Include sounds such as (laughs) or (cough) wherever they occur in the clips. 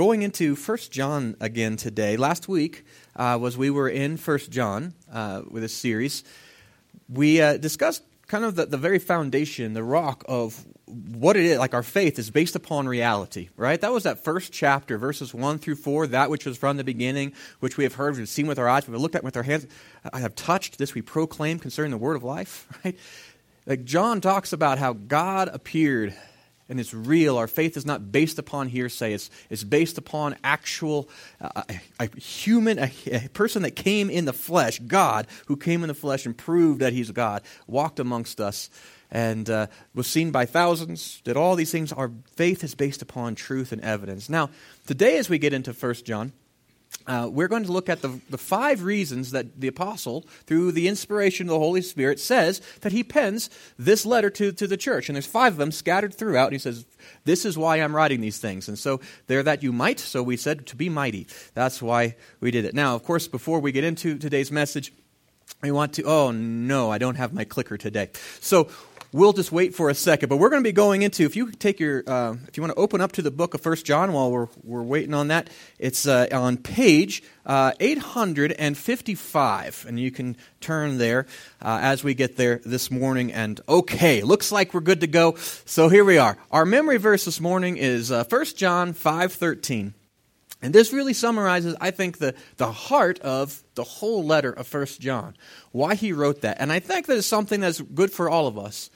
going into First John again today. Last week uh, was we were in First John uh, with a series. We uh, discussed kind of the, the very foundation, the rock of what it is. Like our faith is based upon reality, right? That was that first chapter, verses 1 through 4, that which was from the beginning, which we have heard, we've seen with our eyes, we've looked at with our hands. I have touched this we proclaim concerning the word of life, (laughs) right? Like John talks about how God appeared and it's real. Our faith is not based upon hearsay, it's, it's based upon actual, uh, a, a, human, a, a, person that came in the flesh, God, who came in the flesh and proved that he's God, walked amongst us. And uh, was seen by thousands, did all these things. Our faith is based upon truth and evidence. Now, today, as we get into 1 John, uh, we're going to look at the, the five reasons that the apostle, through the inspiration of the Holy Spirit, says that he pens this letter to, to the church. And there's five of them scattered throughout. And he says, This is why I'm writing these things. And so they're that you might. So we said to be mighty. That's why we did it. Now, of course, before we get into today's message, we want to, oh no, I don't have my clicker today. So we'll just wait for a second. But we're going to be going into, if you take your, uh, if you want to open up to the book of First John while we're, we're waiting on that, it's uh, on page uh, 855. And you can turn there uh, as we get there this morning. And okay, looks like we're good to go. So here we are. Our memory verse this morning is uh, 1 John 5.13. And this really summarizes, I think, the, the heart of the whole letter of First John, why he wrote that. And I think that is something that's good for all of us.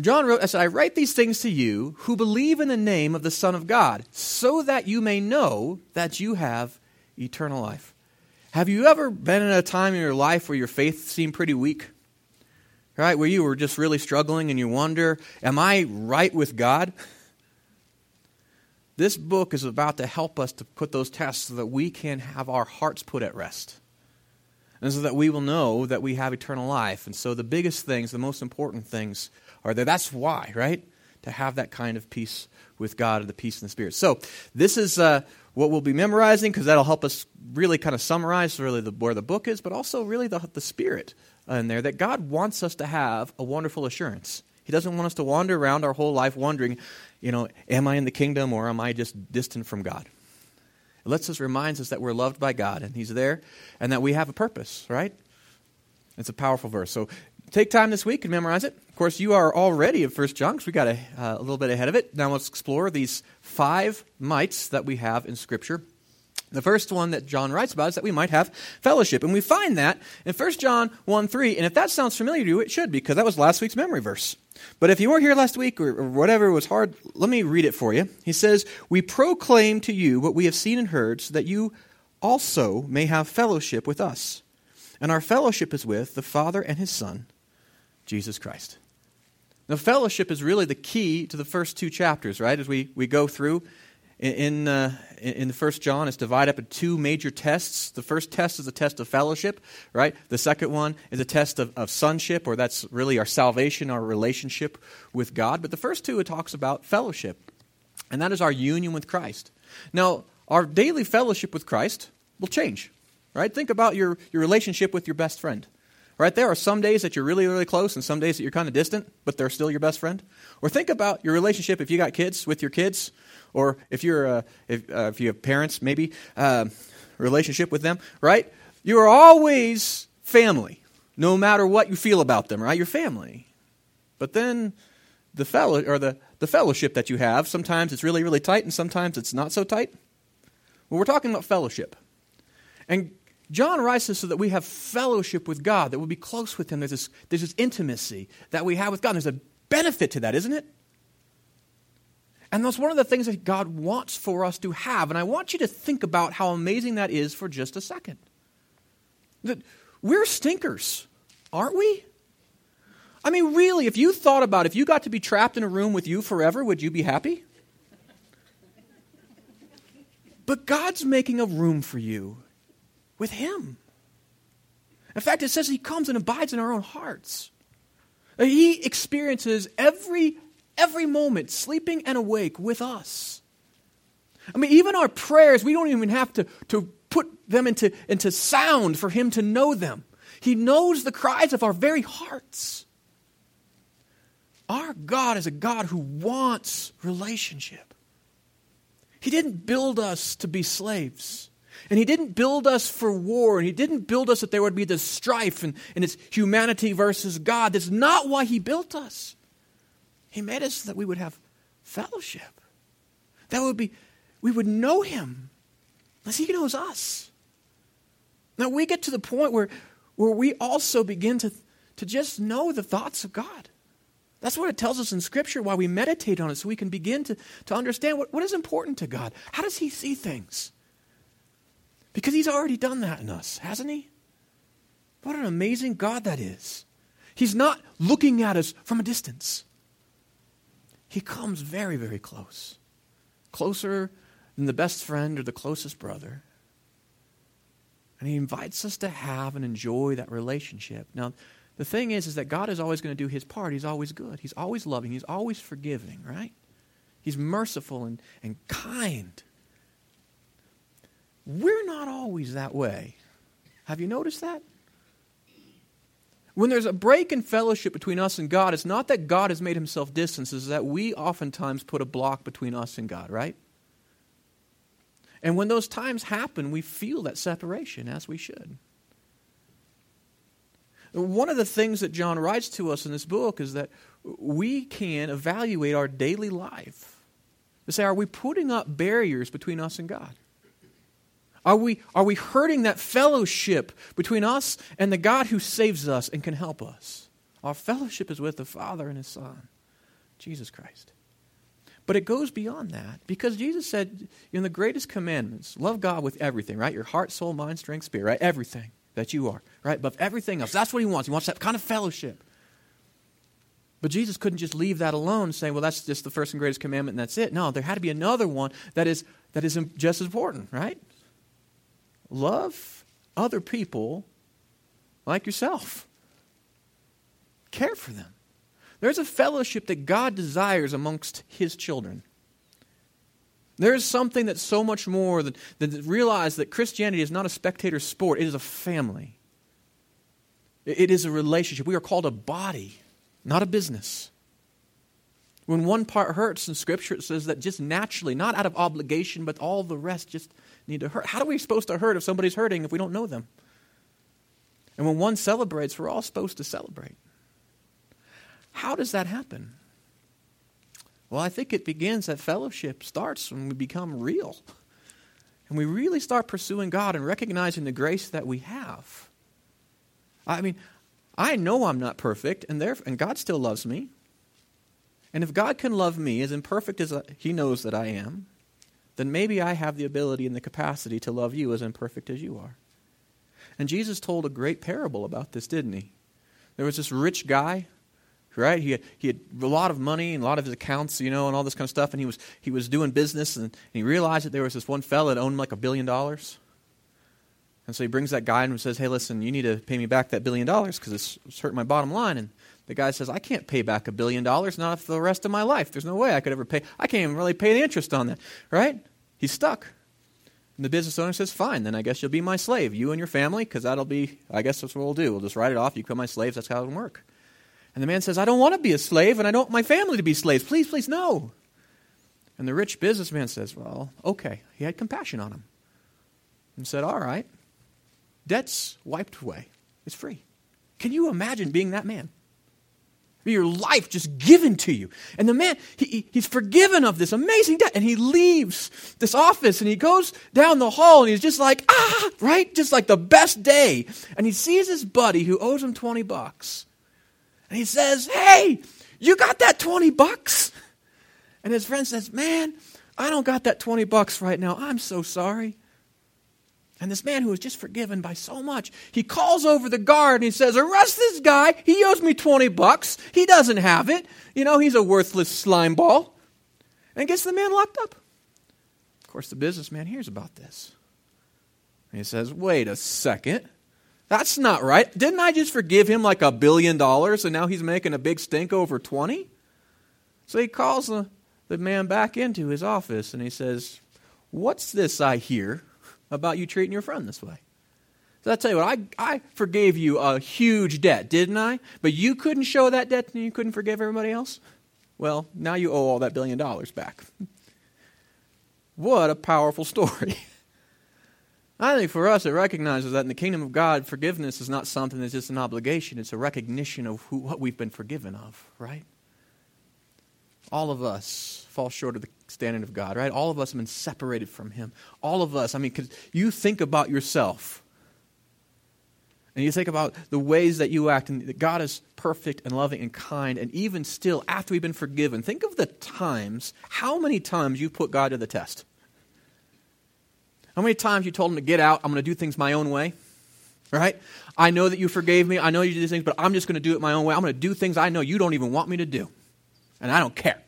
John wrote, I said, I write these things to you who believe in the name of the Son of God, so that you may know that you have eternal life. Have you ever been in a time in your life where your faith seemed pretty weak? Right? Where you were just really struggling and you wonder, am I right with God? (laughs) This book is about to help us to put those tests so that we can have our hearts put at rest. And so that we will know that we have eternal life. And so the biggest things, the most important things are there. That's why, right? To have that kind of peace with God, and the peace in the Spirit. So this is uh, what we'll be memorizing because that'll help us really kind of summarize really the, where the book is, but also really the, the Spirit in there that God wants us to have a wonderful assurance. He doesn't want us to wander around our whole life wondering, you know, am I in the kingdom or am I just distant from God? It lets us, reminds us that we're loved by God and He's there and that we have a purpose, right? It's a powerful verse. So take time this week and memorize it. Of course, you are already at First John because we got a, uh, a little bit ahead of it. Now let's explore these five mites that we have in Scripture. The first one that John writes about is that we might have fellowship. And we find that in 1 John 1 3. And if that sounds familiar to you, it should, because that was last week's memory verse. But if you weren't here last week or, or whatever was hard, let me read it for you. He says, We proclaim to you what we have seen and heard, so that you also may have fellowship with us. And our fellowship is with the Father and his Son, Jesus Christ. Now, fellowship is really the key to the first two chapters, right? As we, we go through in, uh, in the first John, it's divided up into two major tests. The first test is a test of fellowship, right? The second one is a test of, of sonship, or that's really our salvation, our relationship with God. But the first two, it talks about fellowship, and that is our union with Christ. Now, our daily fellowship with Christ will change, right? Think about your, your relationship with your best friend. Right? There are some days that you're really, really close and some days that you're kind of distant, but they're still your best friend. Or think about your relationship if you got kids with your kids or if you're uh, if, uh, if you have parents, maybe uh, relationship with them, right? You are always family, no matter what you feel about them, right? You're family. But then the fellow or the, the fellowship that you have, sometimes it's really, really tight, and sometimes it's not so tight. Well, we're talking about fellowship. And John writes this so that we have fellowship with God, that we'll be close with Him. There's this, there's this intimacy that we have with God. There's a benefit to that, isn't it? And that's one of the things that God wants for us to have. And I want you to think about how amazing that is for just a second. That we're stinkers, aren't we? I mean, really, if you thought about it, if you got to be trapped in a room with you forever, would you be happy? But God's making a room for you with Him. In fact, it says He comes and abides in our own hearts. He experiences every every moment, sleeping and awake with us. I mean, even our prayers, we don't even have to, to put them into, into sound for Him to know them. He knows the cries of our very hearts. Our God is a God who wants relationship. He didn't build us to be slaves. And He didn't build us for war. And He didn't build us that there would be this strife and, and it's humanity versus God. That's not why He built us. He made us that we would have fellowship. That would be, we would know Him as He knows us. Now we get to the point where, where we also begin to, to just know the thoughts of God. That's what it tells us in Scripture, why we meditate on it, so we can begin to, to understand what, what is important to God. How does He see things? Because He's already done that in us, hasn't He? What an amazing God that is. He's not looking at us from a distance, He comes very, very close. Closer than the best friend or the closest brother. And He invites us to have and enjoy that relationship. Now, the thing is, is that God is always going to do his part. He's always good. He's always loving. He's always forgiving, right? He's merciful and, and kind. We're not always that way. Have you noticed that? When there's a break in fellowship between us and God, it's not that God has made himself distant, it's that we oftentimes put a block between us and God, right? And when those times happen, we feel that separation as we should. One of the things that John writes to us in this book is that we can evaluate our daily life to say, are we putting up barriers between us and God? Are we, are we hurting that fellowship between us and the God who saves us and can help us? Our fellowship is with the Father and His Son, Jesus Christ. But it goes beyond that because Jesus said in the greatest commandments, love God with everything, right? Your heart, soul, mind, strength, spirit, right? Everything that you are, right? Above everything else. That's what he wants. He wants that kind of fellowship. But Jesus couldn't just leave that alone, saying, well, that's just the first and greatest commandment and that's it. No, there had to be another one that is, that is just as important, right? Love other people like yourself, care for them. There's a fellowship that God desires amongst his children. There is something that's so much more than, than realize that Christianity is not a spectator sport, it is a family. It, it is a relationship. We are called a body, not a business. When one part hurts in Scripture, it says that just naturally, not out of obligation, but all the rest just need to hurt. How are we supposed to hurt if somebody's hurting if we don't know them? And when one celebrates, we're all supposed to celebrate. How does that happen? Well, I think it begins that fellowship starts when we become real. And we really start pursuing God and recognizing the grace that we have. I mean, I know I'm not perfect, and, there, and God still loves me. And if God can love me as imperfect as He knows that I am, then maybe I have the ability and the capacity to love you as imperfect as you are. And Jesus told a great parable about this, didn't he? There was this rich guy right? He had, he had a lot of money and a lot of his accounts, you know, and all this kind of stuff. And he was, he was doing business, and, and he realized that there was this one fellow that owned like a billion dollars. And so he brings that guy and says, hey, listen, you need to pay me back that billion dollars because it's, it's hurting my bottom line. And the guy says, I can't pay back a billion dollars, not for the rest of my life. There's no way I could ever pay. I can't even really pay the interest on that, right? He's stuck. And the business owner says, fine, then I guess you'll be my slave, you and your family, because that'll be, I guess that's what we'll do. We'll just write it off. You become my slaves. That's how it'll work. And the man says, I don't want to be a slave, and I don't want my family to be slaves. Please, please, no. And the rich businessman says, Well, okay. He had compassion on him and said, All right, debt's wiped away. It's free. Can you imagine being that man? Your life just given to you. And the man, he, he's forgiven of this amazing debt. And he leaves this office and he goes down the hall and he's just like, ah, right? Just like the best day. And he sees his buddy who owes him 20 bucks. And he says, Hey, you got that 20 bucks? And his friend says, Man, I don't got that 20 bucks right now. I'm so sorry. And this man who was just forgiven by so much, he calls over the guard and he says, Arrest this guy. He owes me 20 bucks. He doesn't have it. You know, he's a worthless slime ball. And gets the man locked up. Of course, the businessman hears about this. And he says, Wait a second. That's not right. Didn't I just forgive him like a billion dollars and now he's making a big stink over 20? So he calls the, the man back into his office and he says, What's this I hear about you treating your friend this way? So I tell you what, I, I forgave you a huge debt, didn't I? But you couldn't show that debt and you couldn't forgive everybody else? Well, now you owe all that billion dollars back. What a powerful story. (laughs) I think for us, it recognizes that in the kingdom of God, forgiveness is not something that's just an obligation, it's a recognition of who, what we've been forgiven of, right? All of us fall short of the standard of God, right? All of us have been separated from Him. All of us, I mean, because you think about yourself and you think about the ways that you act, and that God is perfect and loving and kind, and even still, after we've been forgiven, think of the times, how many times you put God to the test. How many times you told him to get out, I'm going to do things my own way? Right? I know that you forgave me, I know you did these things, but I'm just going to do it my own way. I'm going to do things I know you don't even want me to do. And I don't care.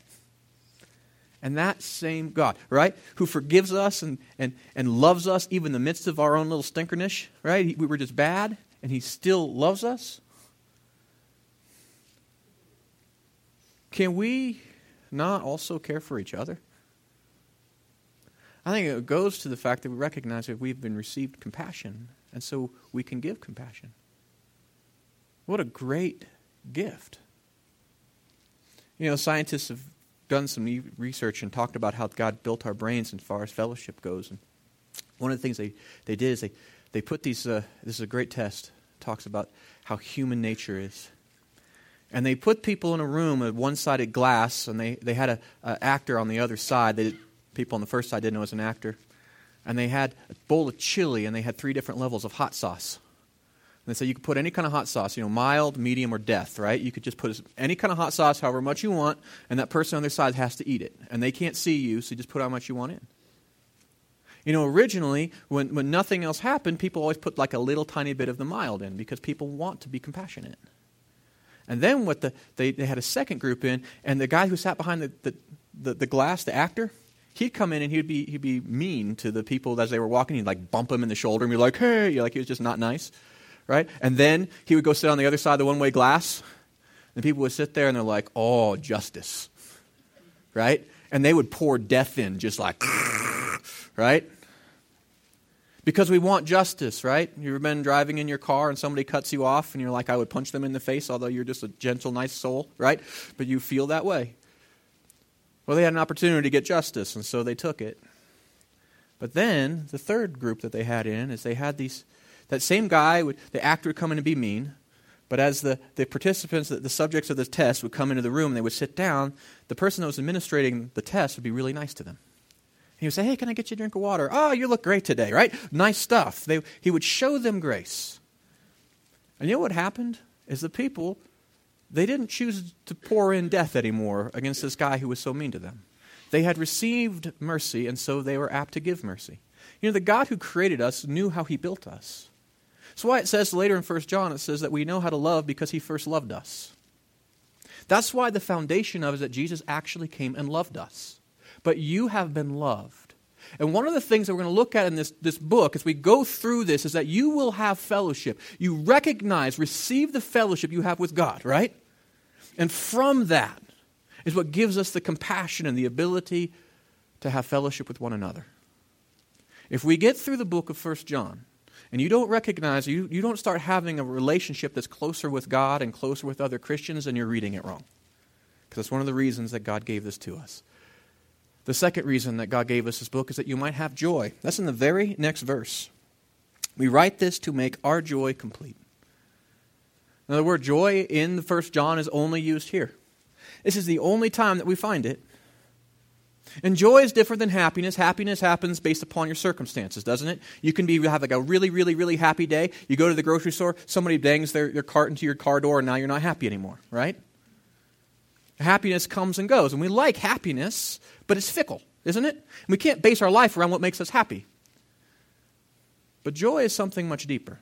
And that same God, right, who forgives us and, and, and loves us even in the midst of our own little stinkerness, right? We were just bad and he still loves us? Can we not also care for each other? I think it goes to the fact that we recognize that we've been received compassion, and so we can give compassion. What a great gift. You know, scientists have done some research and talked about how God built our brains as far as fellowship goes. And one of the things they, they did is they they put these, uh, this is a great test, talks about how human nature is. And they put people in a room with one sided glass, and they, they had an actor on the other side. They, people on the first side didn't know it was an actor. And they had a bowl of chili, and they had three different levels of hot sauce. They say you could put any kind of hot sauce, you know, mild, medium, or death, right? You could just put any kind of hot sauce, however much you want, and that person on their side has to eat it. And they can't see you, so you just put how much you want in. You know, originally, when, when nothing else happened, people always put like a little tiny bit of the mild in because people want to be compassionate. And then what the, they, they had a second group in, and the guy who sat behind the, the, the, the glass, the actor, he'd come in and he'd be, he'd be mean to the people as they were walking. He'd like bump them in the shoulder and be like, hey, You're like he was just not nice, right? And then he would go sit on the other side of the one way glass, and people would sit there and they're like, oh, justice, right? And they would pour death in just like, (laughs) right? Because we want justice, right? You've been driving in your car and somebody cuts you off and you're like, I would punch them in the face, although you're just a gentle, nice soul, right? But you feel that way. Well, they had an opportunity to get justice, and so they took it. But then the third group that they had in is they had these, that same guy, would, the actor would come in and be mean, but as the, the participants, the, the subjects of the test would come into the room they would sit down, the person that was administrating the test would be really nice to them. He would say, Hey, can I get you a drink of water? Oh, you look great today, right? Nice stuff. They, he would show them grace. And you know what happened? Is the people, they didn't choose to pour in death anymore against this guy who was so mean to them. They had received mercy, and so they were apt to give mercy. You know, the God who created us knew how he built us. That's why it says later in 1 John, it says that we know how to love because he first loved us. That's why the foundation of it is that Jesus actually came and loved us but you have been loved. And one of the things that we're going to look at in this, this book as we go through this is that you will have fellowship. You recognize, receive the fellowship you have with God, right? And from that is what gives us the compassion and the ability to have fellowship with one another. If we get through the book of First John, and you don't recognize, you, you don't start having a relationship that's closer with God and closer with other Christians, then you're reading it wrong. Because that's one of the reasons that God gave this to us. The second reason that God gave us this book is that you might have joy. That's in the very next verse. We write this to make our joy complete. Now, the word joy in the first John is only used here. This is the only time that we find it. And joy is different than happiness. Happiness happens based upon your circumstances, doesn't it? You can be have like a really, really, really happy day. You go to the grocery store, somebody bangs their, their cart into your car door, and now you're not happy anymore, right? Happiness comes and goes. And we like happiness, but it's fickle, isn't it? And we can't base our life around what makes us happy. But joy is something much deeper.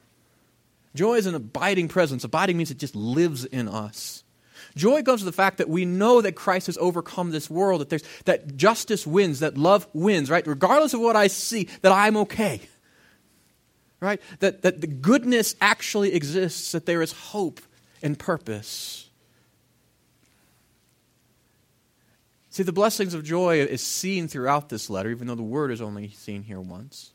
Joy is an abiding presence. Abiding means it just lives in us. Joy comes to the fact that we know that Christ has overcome this world, that, there's, that justice wins, that love wins, right? Regardless of what I see, that I'm okay. Right? That, that the goodness actually exists, that there is hope and purpose. See, the blessings of joy is seen throughout this letter, even though the word is only seen here once.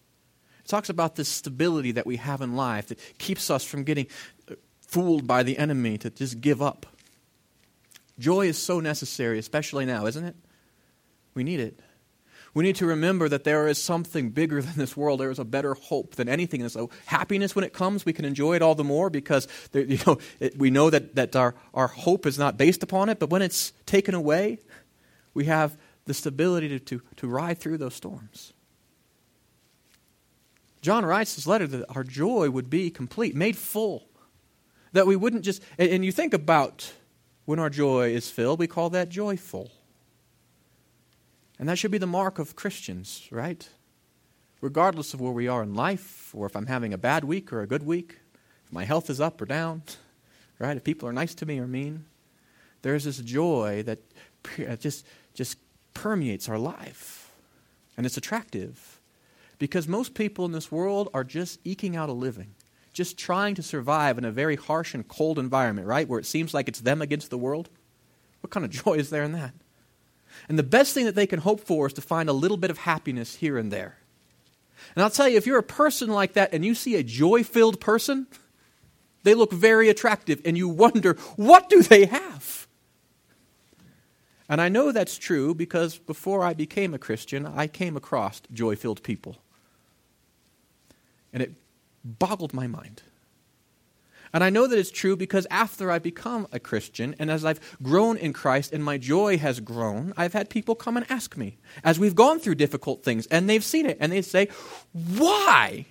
It talks about this stability that we have in life that keeps us from getting fooled by the enemy to just give up. Joy is so necessary, especially now, isn't it? We need it. We need to remember that there is something bigger than this world. There is a better hope than anything. And so, happiness, when it comes, we can enjoy it all the more because there, you know, it, we know that, that our, our hope is not based upon it. But when it's taken away, we have the stability to, to, to ride through those storms. John writes his letter that our joy would be complete, made full. That we wouldn't just, and, and you think about when our joy is filled, we call that joyful. And that should be the mark of Christians, right? Regardless of where we are in life, or if I'm having a bad week or a good week, if my health is up or down, (laughs) right? If people are nice to me or mean, there's this joy that uh, just, just permeates our life. And it's attractive. Because most people in this world are just eking out a living, just trying to survive in a very harsh and cold environment, right? Where it seems like it's them against the world. What kind of (laughs) joy is there in that? And the best thing that they can hope for is to find a little bit of happiness here and there. And I'll tell you, if you're a person like that and you see a joy filled person, they look very attractive, and you wonder, what do they have? And I know that's true because before I became a Christian, I came across joy filled people. And it boggled my mind. And I know that it's true because after I've become a Christian and as I've grown in Christ and my joy has grown, I've had people come and ask me as we've gone through difficult things and they've seen it and they say, Why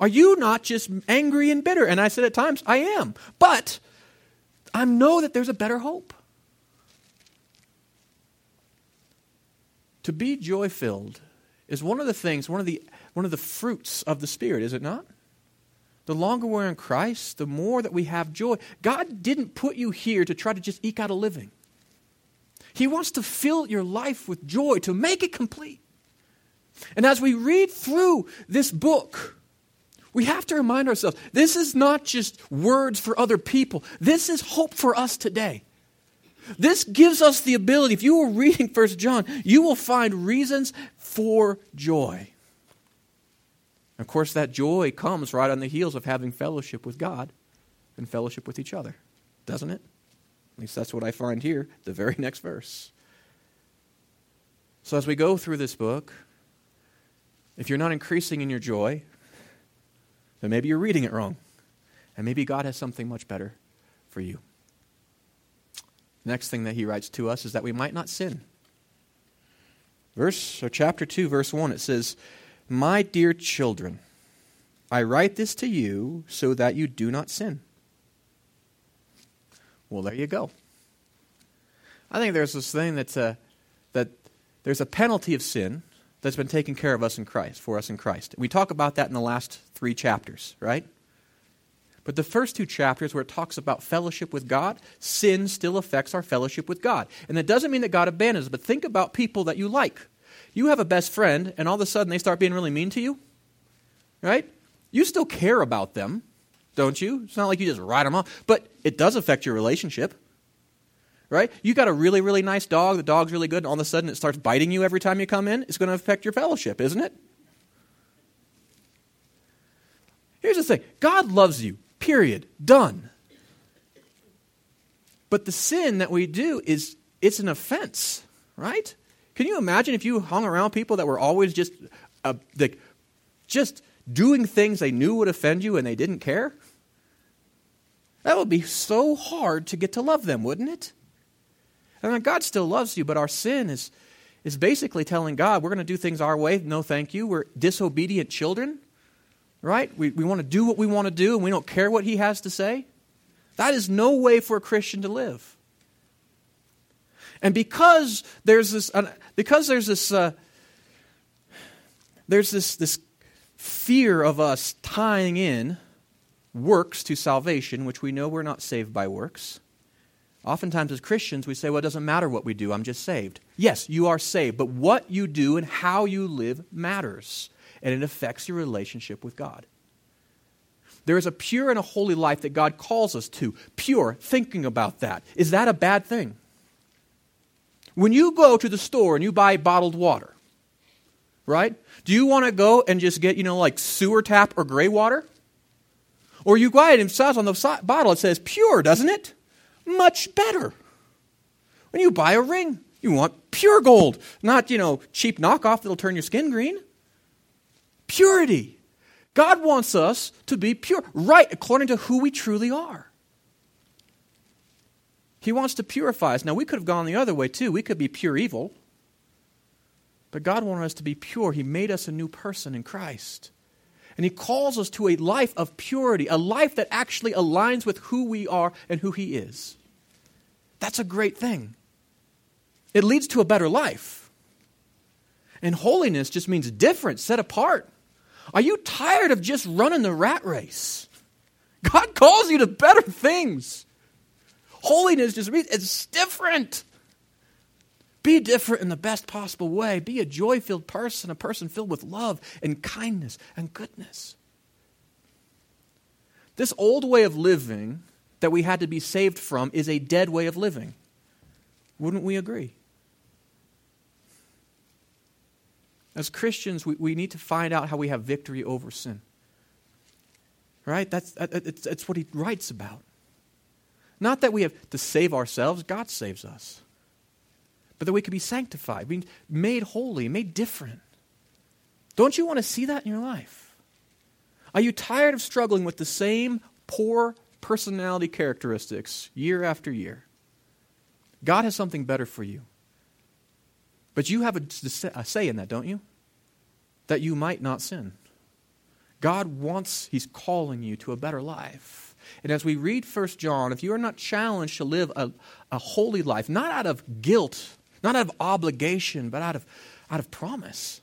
are you not just angry and bitter? And I said, At times, I am. But I know that there's a better hope. To be joy filled is one of the things, one of the, one of the fruits of the Spirit, is it not? The longer we're in Christ, the more that we have joy. God didn't put you here to try to just eke out a living. He wants to fill your life with joy, to make it complete. And as we read through this book, we have to remind ourselves this is not just words for other people, this is hope for us today. This gives us the ability, if you were reading First John, you will find reasons for joy. Of course, that joy comes right on the heels of having fellowship with God and fellowship with each other, doesn't it? At least that's what I find here, the very next verse. So, as we go through this book, if you're not increasing in your joy, then maybe you're reading it wrong. And maybe God has something much better for you. The next thing that he writes to us is that we might not sin. Verse or chapter 2 verse 1 it says my dear children, I write this to you so that you do not sin. Well, there you go. I think there's this thing that's a, that there's a penalty of sin that's been taken care of us in Christ, for us in Christ. We talk about that in the last three chapters, right? But the first two chapters, where it talks about fellowship with God, sin still affects our fellowship with God. And that doesn't mean that God abandons us, but think about people that you like. You have a best friend, and all of a sudden they start being really mean to you, right? You still care about them, don't you? It's not like you just write them off, but it does affect your relationship, right? You got a really, really nice dog, the dog's really good, and all of a sudden it starts biting you every time you come in. It's going to affect your fellowship, isn't it? Here's the thing God loves you, period. Done. But the sin that we do is it's an offense, right? Can you imagine if you hung around people that were always just uh, like, just doing things they knew would offend you and they didn't care? That would be so hard to get to love them, wouldn't it? Mean, God still loves you, but our sin is, is basically telling God we're going to do things our way. No, thank you. We're disobedient children, right? We, we want to do what we want to do and we don't care what He has to say. That is no way for a Christian to live. And because there's this, uh, because there's this, uh, there's this, this fear of us tying in works to salvation, which we know we're not saved by works. Oftentimes, as Christians, we say, well, it doesn't matter what we do, I'm just saved. Yes, you are saved, but what you do and how you live matters, and it affects your relationship with God. There is a pure and a holy life that God calls us to. Pure, thinking about that. Is that a bad thing? When you go to the store and you buy bottled water, right? Do you want to go and just get, you know, like sewer tap or gray water? Or you buy it and it says on the bottle, it says pure, doesn't it? Much better. When you buy a ring, You want pure gold, not, you know, cheap knockoff that'll turn your skin green. Purity. God wants us to be pure, right according to who we truly are. He wants to purify us. Now, we could have gone the other way too. We could be pure evil. But God wanted us to be pure. He made us a new person in Christ. And He calls us to a life of purity, a life that actually aligns with who we are and who He is. That's a great thing. It leads to a better life. And holiness just means different, set apart. Are you tired of just running the rat race? God calls you to better things. Holiness just means it's different. Be different in the best possible way. Be a joy filled person, a person filled with love and kindness and goodness. This old way of living that we had to be saved from is a dead way of living. Wouldn't we agree? As Christians, we, we need to find out how we have victory over sin. Right? That's, that's, that's what he writes about. Not that we have to save ourselves, God saves us. But that we could be sanctified, being made holy, made different. Don't you want to see that in your life? Are you tired of struggling with the same poor personality characteristics year after year? God has something better for you. But you have a, a say in that, don't you? That you might not sin. God wants, He's calling you to a better life. And as we read 1 John, if you are not challenged to live a, a holy life, not out of guilt, not out of obligation, but out of, out of promise,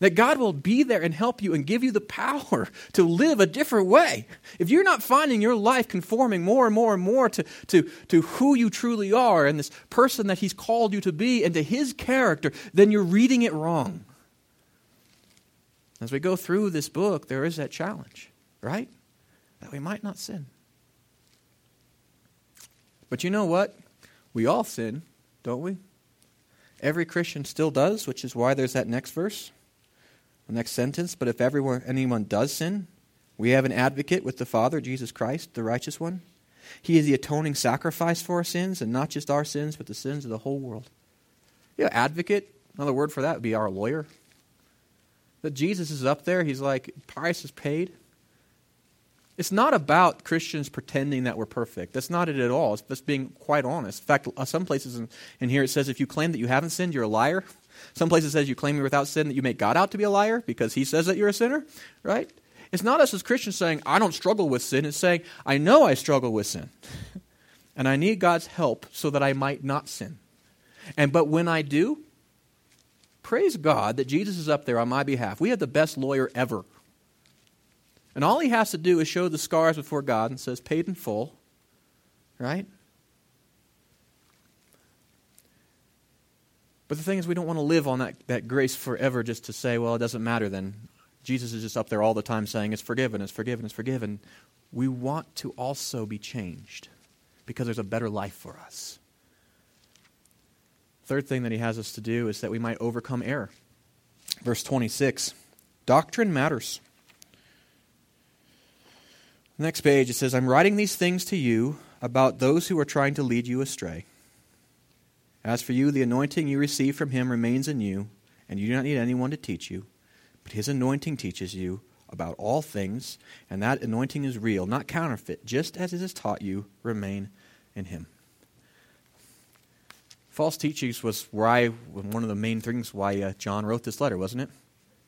that God will be there and help you and give you the power (laughs) to live a different way. If you're not finding your life conforming more and more and more to, to, to who you truly are and this person that He's called you to be and to His character, then you're reading it wrong. As we go through this book, there is that challenge, right? That we might not sin. But you know what? We all sin, don't we? Every Christian still does, which is why there's that next verse. The next sentence, but if everyone, anyone does sin, we have an advocate with the Father, Jesus Christ, the righteous one. He is the atoning sacrifice for our sins, and not just our sins, but the sins of the whole world. Yeah, advocate, another word for that would be our lawyer. That Jesus is up there, he's like, price is paid. It's not about Christians pretending that we're perfect. That's not it at all. It's just being quite honest. In fact, uh, some places in, in here it says if you claim that you haven't sinned, you're a liar. (laughs) Some places says you claim you're without sin, that you make God out to be a liar because he says that you're a sinner, right? It's not us as Christians saying, I don't struggle with sin. It's saying, I know I struggle with sin. (laughs) and I need God's help so that I might not sin. And but when I do, praise God that Jesus is up there on my behalf. We have the best lawyer ever. And all he has to do is show the scars before God and says, paid in full, right? But the thing is, we don't want to live on that, that grace forever just to say, well, it doesn't matter then. Jesus is just up there all the time saying, it's forgiven, it's forgiven, it's forgiven. We want to also be changed because there's a better life for us. Third thing that he has us to do is that we might overcome error. Verse 26 Doctrine matters. Next page, it says, I'm writing these things to you about those who are trying to lead you astray. As for you, the anointing you receive from him remains in you, and you do not need anyone to teach you. But his anointing teaches you about all things, and that anointing is real, not counterfeit. Just as it has taught you, remain in him. False teachings was why one of the main things why uh, John wrote this letter, wasn't it?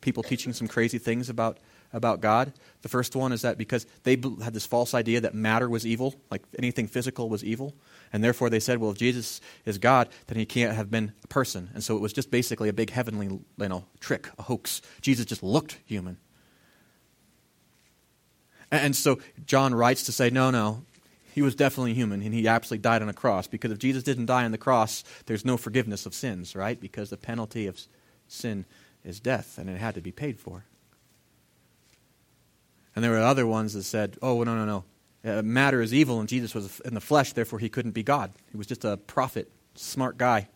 People teaching some crazy things about about God. The first one is that because they had this false idea that matter was evil, like anything physical was evil. And therefore they said, well, if Jesus is God, then he can't have been a person. And so it was just basically a big heavenly you know, trick, a hoax. Jesus just looked human. And so John writes to say, no, no, he was definitely human and he absolutely died on a cross. Because if Jesus didn't die on the cross, there's no forgiveness of sins, right? Because the penalty of sin is death and it had to be paid for. And there were other ones that said, oh, no, no, no. Uh, matter is evil, and Jesus was in the flesh, therefore he couldn't be God. He was just a prophet, smart guy.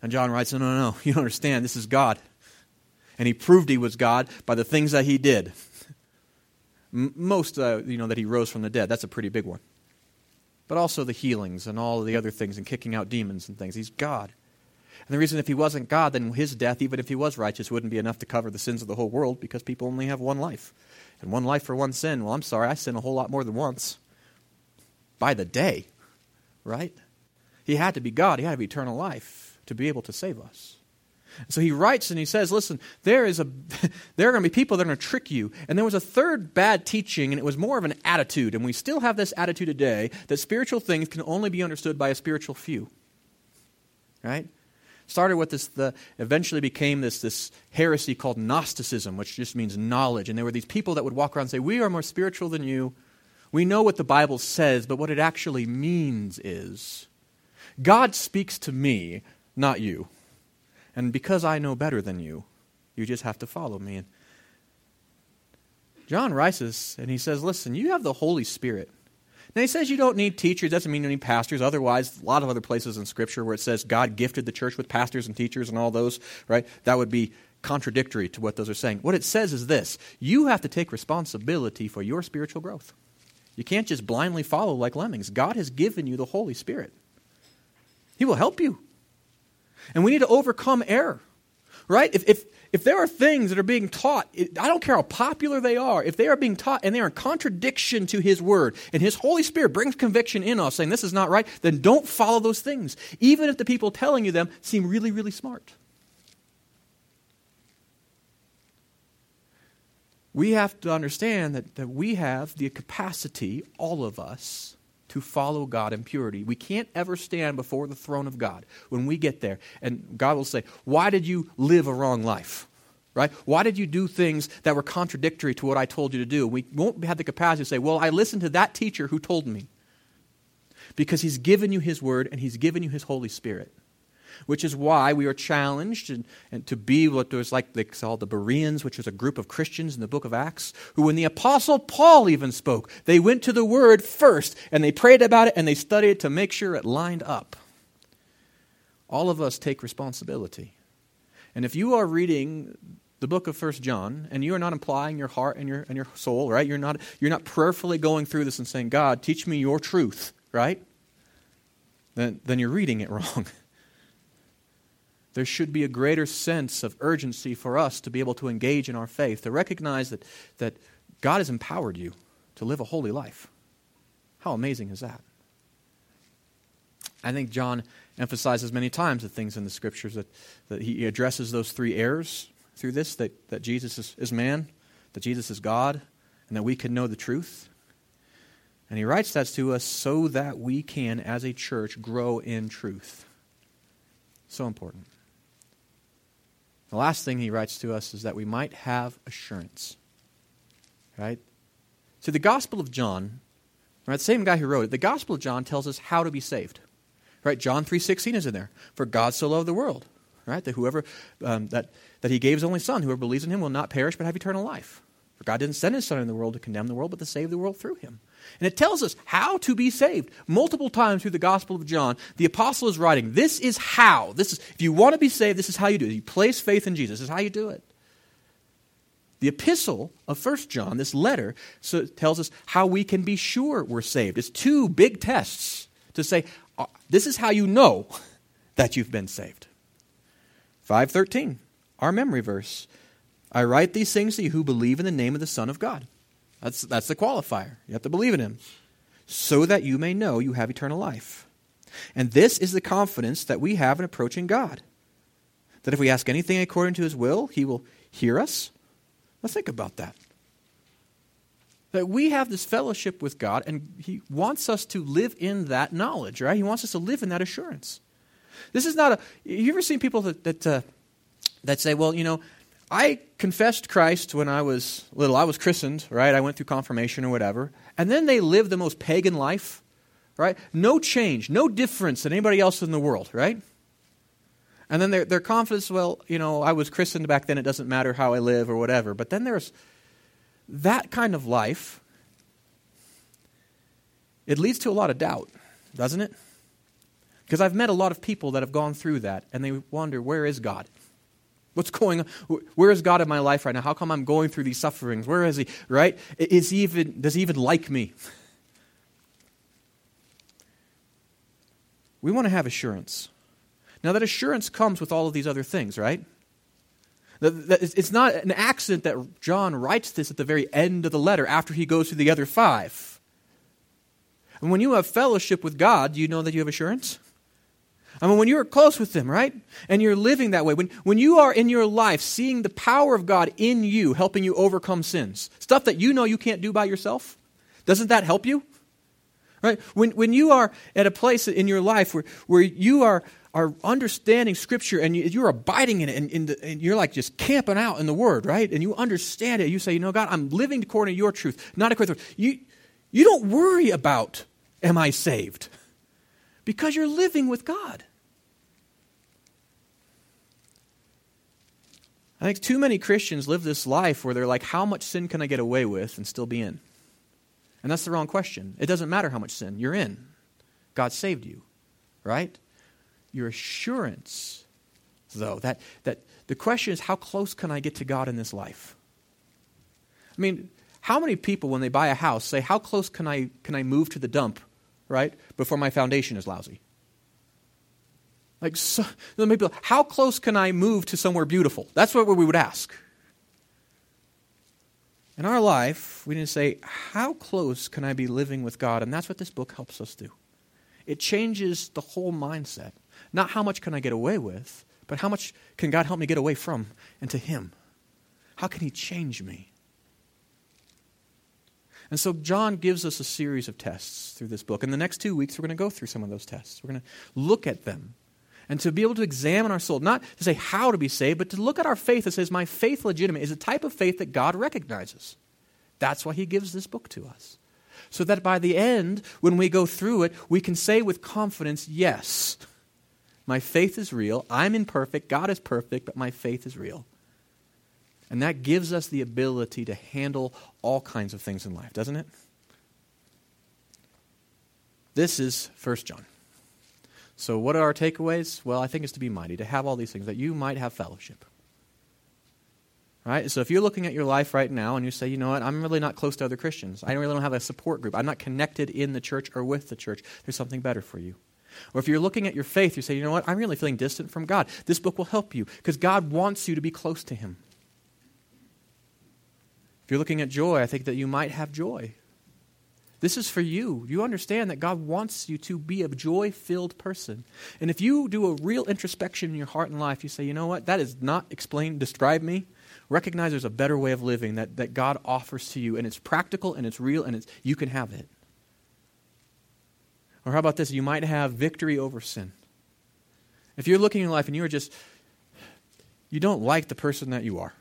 And John writes, no, no, no, (laughs) you don't understand. This is God. And he proved he was God by the things that he did. Most, uh, you know, that he rose from the dead. That's a pretty big one. but also the healings and all the other things and kicking out demons and things. He's God. And the reason if he wasn't God, then his death, even if he was righteous, wouldn't be enough to cover the sins of the whole world because people only have one life. And one life for one sin. Well, I'm sorry, I sin a whole lot more than once. By the day, right? He had to be God, he had to be eternal life to be able to save us. So he writes and he says, listen, there is a (laughs) there are going to be people that are going to trick you. And there was a third bad teaching and it was more of an attitude and we still have this attitude today that spiritual things can only be understood by a spiritual few. Right? Started with this the eventually became this this heresy called Gnosticism, which just means knowledge. And there were these people that would walk around and say, "We are more spiritual than you. We know what the Bible says, but what it actually means is God speaks to me, not you." And because I know better than you, you just have to follow me. And John rises and he says, Listen, you have the Holy Spirit. Now, he says you don't need teachers, doesn't mean you need pastors. Otherwise, a lot of other places in Scripture where it says God gifted the church with pastors and teachers and all those, right? That would be contradictory to what those are saying. What it says is this you have to take responsibility for your spiritual growth. You can't just blindly follow like lemmings. God has given you the Holy Spirit, He will help you. And we need to overcome error. Right? If, if, if there are things that are being taught, I don't care how popular they are, if they are being taught and they are in contradiction to His Word, and His Holy Spirit brings conviction in us saying this is not right, then don't follow those things, even if the people telling you them seem really, really smart. We have to understand that, that we have the capacity, all of us, to follow God in purity. We can't ever stand before the throne of God when we get there. And God will say, Why did you live a wrong life? Right? Why did you do things that were contradictory to what I told you to do? We won't have the capacity to say, Well, I listened to that teacher who told me. Because he's given you his word and he's given you his Holy Spirit which is why we are challenged and, and to be what was like they called the Bereans, which was a group of Christians in the book of Acts, who when the Apostle Paul even spoke, they went to the Word first and they prayed about it and they studied it to make sure it lined up. All of us take responsibility. And if you are reading the book of First John, and you are not implying your heart and your and your soul, right? You're not you're not prayerfully going through this and saying, God, teach me your truth, right? Then then you're reading it (laughs) wrong there should be a greater sense of urgency for us to be able to engage in our faith, to recognize that, that God has empowered you to live a holy life. How amazing is that? I think John emphasizes many times the things in the scriptures that, that he addresses those three errors through this that, that Jesus is, is man, that Jesus is God, and that we can know the truth. And he writes that to us so that we can, as a church, grow in truth. So important. The last thing he writes to us is that we might have assurance. Right? So the Gospel of John, right, the same guy who wrote it, the Gospel of John tells us how to be saved. Right? John 3.16 is in there. For God so loved the world, right? That whoever um, that, that he gave his only son, whoever believes in him will not perish but have eternal life. For God didn't send his son in the world to condemn the world, but to save the world through him. And it tells us how to be saved. Multiple times through the Gospel of John, the apostle is writing, this is how. This is if you want to be saved, this is how you do it. You place faith in Jesus. This is how you do it. The epistle of First John, this letter, so tells us how we can be sure we're saved. It's two big tests to say, uh, this is how you know (laughs) that you've been saved. 513, our memory verse. I write these things to you who believe in the name of the Son of God. That's, that's the qualifier. You have to believe in him. So that you may know you have eternal life. And this is the confidence that we have in approaching God. That if we ask anything according to his will, he will hear us. Now think about that. That we have this fellowship with God, and he wants us to live in that knowledge, right? He wants us to live in that assurance. This is not a. You ever seen people that that, uh, that say, "Well, you know, I confessed Christ when I was little. I was christened, right? I went through confirmation or whatever. And then they lived the most pagan life, right? No change, no difference than anybody else in the world, right? And then their, their confidence, well, you know, I was christened back then, it doesn't matter how I live or whatever. But then there's that kind of life. It leads to a lot of doubt, doesn't it? Because I've met a lot of people that have gone through that and they wonder, where is God? What's going on? Where is God in my life right now? How come I'm going through these sufferings? Where is He? Right? Is he even, does He even like me? we want to have assurance. Now, that assurance comes with all of these other things, right? It's not an accident that John writes this at the very end of the letter after he goes through the other five. And when you have fellowship with God, do you know that you have assurance? I mean, when you're close with them, right? And you're living that way, when, when you are in your life seeing the power of God in you, helping you overcome sins, stuff that you know you can't do by yourself, doesn't that help you? Right? When, when you are at a place in your life where, where you are, are understanding Scripture and you, are abiding in it and, the, and you're like just camping out in the Word, right? And you understand it. You say, you know, God, I'm living according to your truth, not according to you. You don't worry about, am I saved? Because you're living with God. I think too many Christians live this life where they're like, how much sin can I get away with and still be in? And that's the wrong question. It doesn't matter how much sin you're in. God saved you, right? Your assurance, though, that, that the question is, how close can I get to God in this life? I mean, how many people, when they buy a house, say, how close can I, can I move to the dump, right, before my foundation is lousy? Like, so, maybe, how close can I move to somewhere beautiful? That's what we would ask. In our life, we need to say, how close can I be living with God? And that's what this book helps us do. It changes the whole mindset. Not how much can I get away with, but how much can God help me get away from and to Him? How can He change me? And so John gives us a series of tests through this book. In the next two weeks, we're going to go through some of those tests. We're going to look at them and to be able to examine our soul, not to say how to be saved, but to look at our faith that says, My faith legitimate is a type of faith that God recognizes. That's why He gives this book to us. So that by the end, when we go through it, we can say with confidence, Yes, my faith is real. I'm imperfect. God is perfect, but my faith is real. And that gives us the ability to handle all kinds of things in life, doesn't it? This is 1 John. So, what are our takeaways? Well, I think it's to be mighty, to have all these things, that you might have fellowship. Right? So, if you're looking at your life right now and you say, you know what, I'm really not close to other Christians, I really don't have a support group, I'm not connected in the church or with the church, there's something better for you. Or if you're looking at your faith, you say, you know what, I'm really feeling distant from God. This book will help you because God wants you to be close to Him. You're looking at joy, I think that you might have joy. This is for you. You understand that God wants you to be a joy filled person. And if you do a real introspection in your heart and life, you say, you know what, that is not explain, describe me. Recognize there's a better way of living that, that God offers to you, and it's practical and it's real and it's, you can have it. Or how about this? You might have victory over sin. If you're looking in life and you're just, you don't like the person that you are.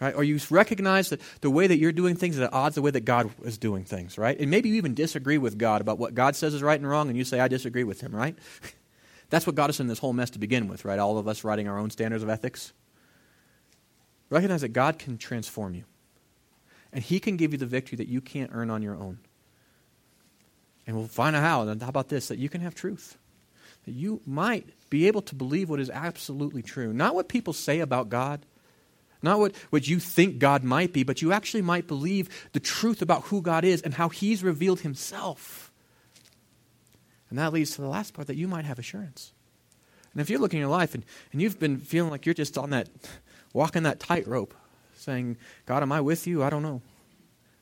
Right? Or you recognize that the way that you're doing things is at odds the way that God is doing things, right? And maybe you even disagree with God about what God says is right and wrong, and you say, I disagree with him, right? (laughs) That's what got us in this whole mess to begin with, right? All of us writing our own standards of ethics. Recognize that God can transform you. And He can give you the victory that you can't earn on your own. And we'll find out how. How about this? That you can have truth. That you might be able to believe what is absolutely true. Not what people say about God, not what, what you think God might be, but you actually might believe the truth about who God is and how He's revealed Himself. And that leads to the last part that you might have assurance. And if you're looking at your life and, and you've been feeling like you're just on that, walking that tightrope, saying, God, am I with you? I don't know.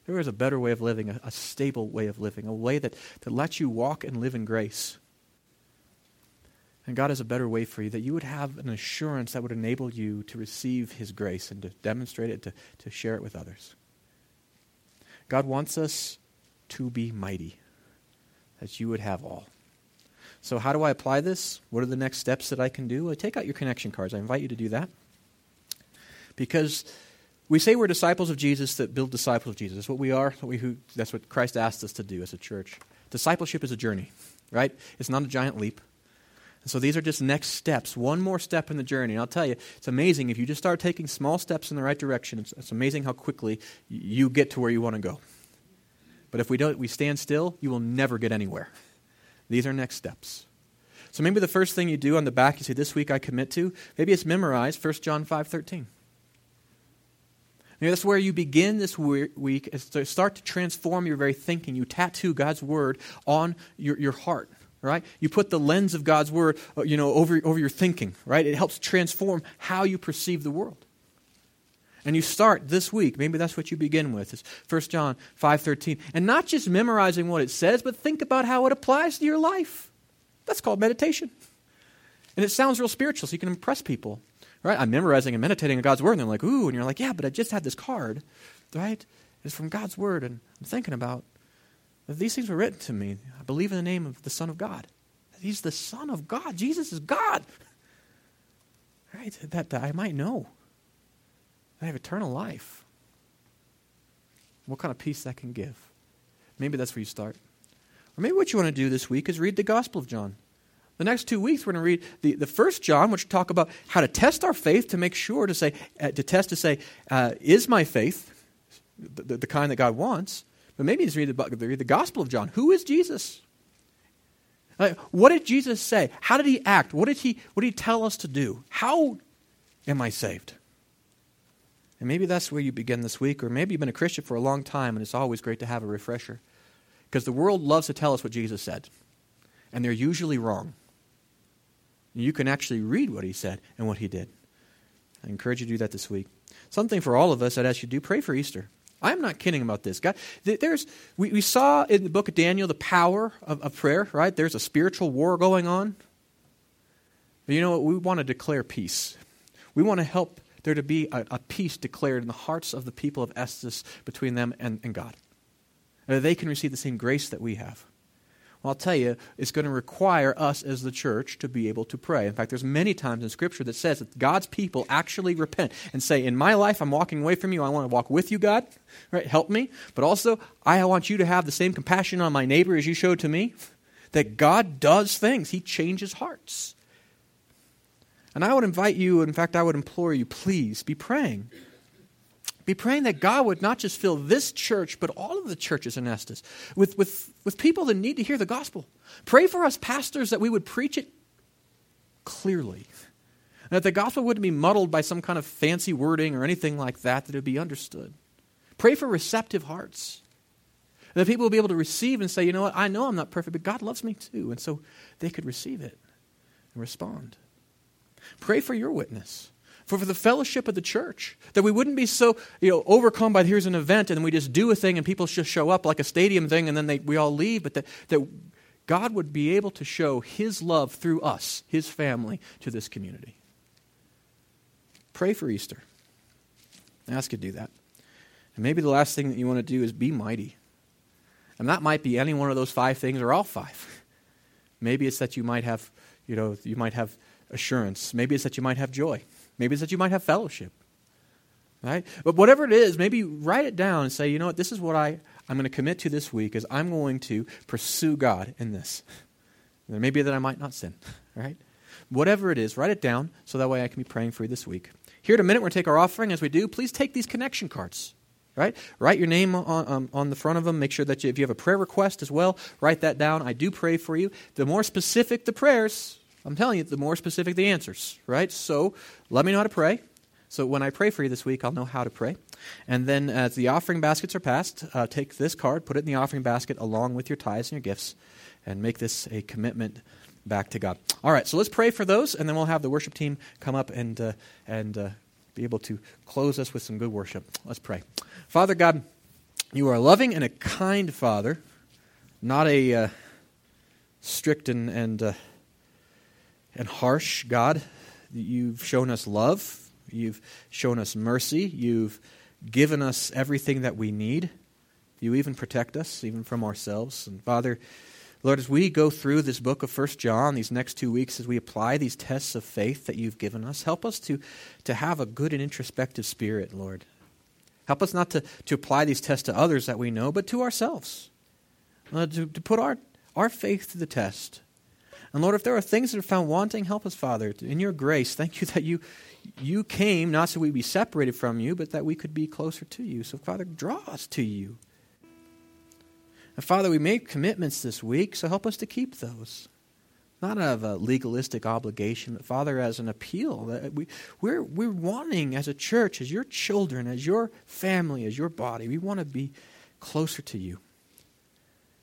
There is a better way of living, a, a stable way of living, a way that, that lets you walk and live in grace. And God has a better way for you, that you would have an assurance that would enable you to receive His grace and to demonstrate it, to, to share it with others. God wants us to be mighty, that you would have all. So, how do I apply this? What are the next steps that I can do? Well, take out your connection cards. I invite you to do that. Because we say we're disciples of Jesus that build disciples of Jesus. That's what we are. That's what Christ asked us to do as a church. Discipleship is a journey, right? It's not a giant leap. And so these are just next steps, one more step in the journey. And I'll tell you, it's amazing if you just start taking small steps in the right direction. It's, it's amazing how quickly you get to where you want to go. But if we don't, we stand still, you will never get anywhere. These are next steps. So maybe the first thing you do on the back, you say, "This week I commit to." Maybe it's memorize 1 John five thirteen. Maybe that's where you begin this week, is to start to transform your very thinking. You tattoo God's word on your, your heart right? You put the lens of God's word, uh, you know, over, over your thinking, right? It helps transform how you perceive the world. And you start this week, maybe that's what you begin with, is 1 John 5.13. And not just memorizing what it says, but think about how it applies to your life. That's called meditation. And it sounds real spiritual, so you can impress people. Right? I'm memorizing and meditating on God's word, and they're like, ooh, and you're like, yeah, but I just had this card, right? It's from God's word, and I'm thinking about these things were written to me. I believe in the name of the Son of God. He's the Son of God. Jesus is God. Right? That, that I might know. I have eternal life. What kind of peace that can give. Maybe that's where you start. Or maybe what you want to do this week is read the Gospel of John. The next two weeks, we're going to read the, the first John, which talk about how to test our faith to make sure to say, uh, to test to say, uh, is my faith the, the, the, kind that God wants? But maybe just read the, read the Gospel of John. Who is Jesus? Like, what did Jesus say? How did he act? What did he, what did he tell us to do? How am I saved? And maybe that's where you begin this week, or maybe you've been a Christian for a long time and it's always great to have a refresher. Because the world loves to tell us what Jesus said, and they're usually wrong. You can actually read what he said and what he did. I encourage you to do that this week. Something for all of us I'd ask you to do pray for Easter. I'm not kidding about this. God, there's, we, we saw in the book of Daniel the power of, of prayer, right? There's a spiritual war going on. But you know what? We want to declare peace. We want to help there to be a, a peace declared in the hearts of the people of Estes between them and, and God. And they can receive the same grace that we have. Well, I'll tell you, it's going to require us as the church to be able to pray. In fact, there's many times in Scripture that says that God's people actually repent and say, "In my life, I'm walking away from you. I want to walk with you, God. Right? Help me. But also, I want you to have the same compassion on my neighbor as you showed to me." That God does things; He changes hearts. And I would invite you, in fact, I would implore you, please be praying. Be praying that God would not just fill this church, but all of the churches in Estes with, with, with people that need to hear the gospel. Pray for us, pastors, that we would preach it clearly. And that the gospel wouldn't be muddled by some kind of fancy wording or anything like that, that it would be understood. Pray for receptive hearts. That people will be able to receive and say, you know what, I know I'm not perfect, but God loves me too. And so they could receive it and respond. Pray for your witness. For, for the fellowship of the church. That we wouldn't be so you know, overcome by here's an event and we just do a thing and people just show up like a stadium thing and then they, we all leave, but that, that God would be able to show His love through us, His family, to this community. Pray for Easter. Ask you to do that. And maybe the last thing that you want to do is be mighty. And that might be any one of those five things or all five. (laughs) Maybe it's that you might have, you know, you might have assurance. Maybe it's that you might have joy. Maybe it's that you might have fellowship. Right? But whatever it is, maybe write it down and say, you know what, this is what I, I'm going to commit to this week is I'm going to pursue God in this. There may be that I might not sin. (laughs) Right? Whatever it is, write it down so that way I can be praying for you this week. Here in a minute, we're going to take our offering. As we do, please take these connection cards right? Write your name on, um, on the front of them. Make sure that you, if you have a prayer request as well, write that down. I do pray for you. The more specific the prayers, I'm telling you, the more specific the answers, right? So let me know how to pray. So when I pray for you this week, I'll know how to pray. And then as the offering baskets are passed, uh, take this card, put it in the offering basket along with your tithes and your gifts, and make this a commitment back to God. All right, so let's pray for those, and then we'll have the worship team come up and, uh, and uh, be able to close us with some good worship. Let's pray. Father God, you are a loving and a kind Father, not a uh, strict and, and uh, and harsh, God. You've shown us love. You've shown us mercy. You've given us everything that we need. You even protect us, even from ourselves. And Father, Lord, as we go through this book of First John these next two weeks, as we apply these tests of faith that you've given us, help us to, to have a good and introspective spirit, Lord. Help us not to, to apply these tests to others that we know, but to ourselves. Uh, to, to put our, our faith to the test. And Lord, if there are things that are found wanting, help us, Father. In your grace, thank you that you, you came not so we'd be separated from you, but that we could be closer to you. So, Father, draw us to you. And Father, we made commitments this week, so help us to keep those. Not of a legalistic obligation, but Father, as an appeal. That we, we're, we're wanting, as a church, as your children, as your family, as your body, we want to be closer to you.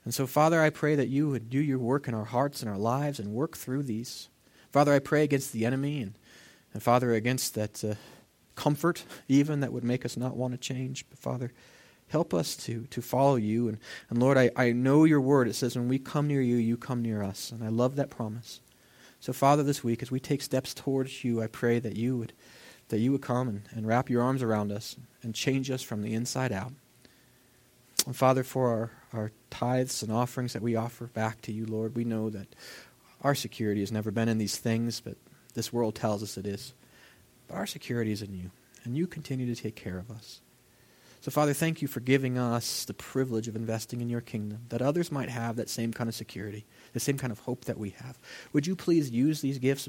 And so, Father, I pray that you would do your work in our hearts and our lives and work through these. Father, I pray against the enemy and, and Father, against that uh, comfort even that would make us not want to change. But, Father, help us to, to follow you. And, and Lord, I, I know your word. It says, when we come near you, you come near us. And I love that promise. So, Father, this week, as we take steps towards you, I pray that you would, that you would come and, and wrap your arms around us and change us from the inside out. And Father, for our, our tithes and offerings that we offer back to you, Lord, we know that our security has never been in these things, but this world tells us it is. But our security is in you, and you continue to take care of us. So, Father, thank you for giving us the privilege of investing in your kingdom, that others might have that same kind of security, the same kind of hope that we have. Would you please use these gifts?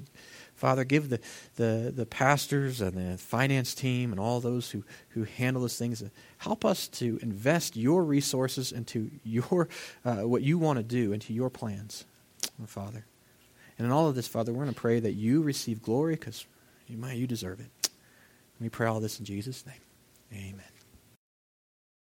Father, give the, the, the pastors and the finance team and all those who, who handle these things, help us to invest your resources into your, uh, what you want to do, into your plans, Father. And in all of this, Father, we're going to pray that you receive glory because you, you deserve it. We pray all this in Jesus' name. Amen.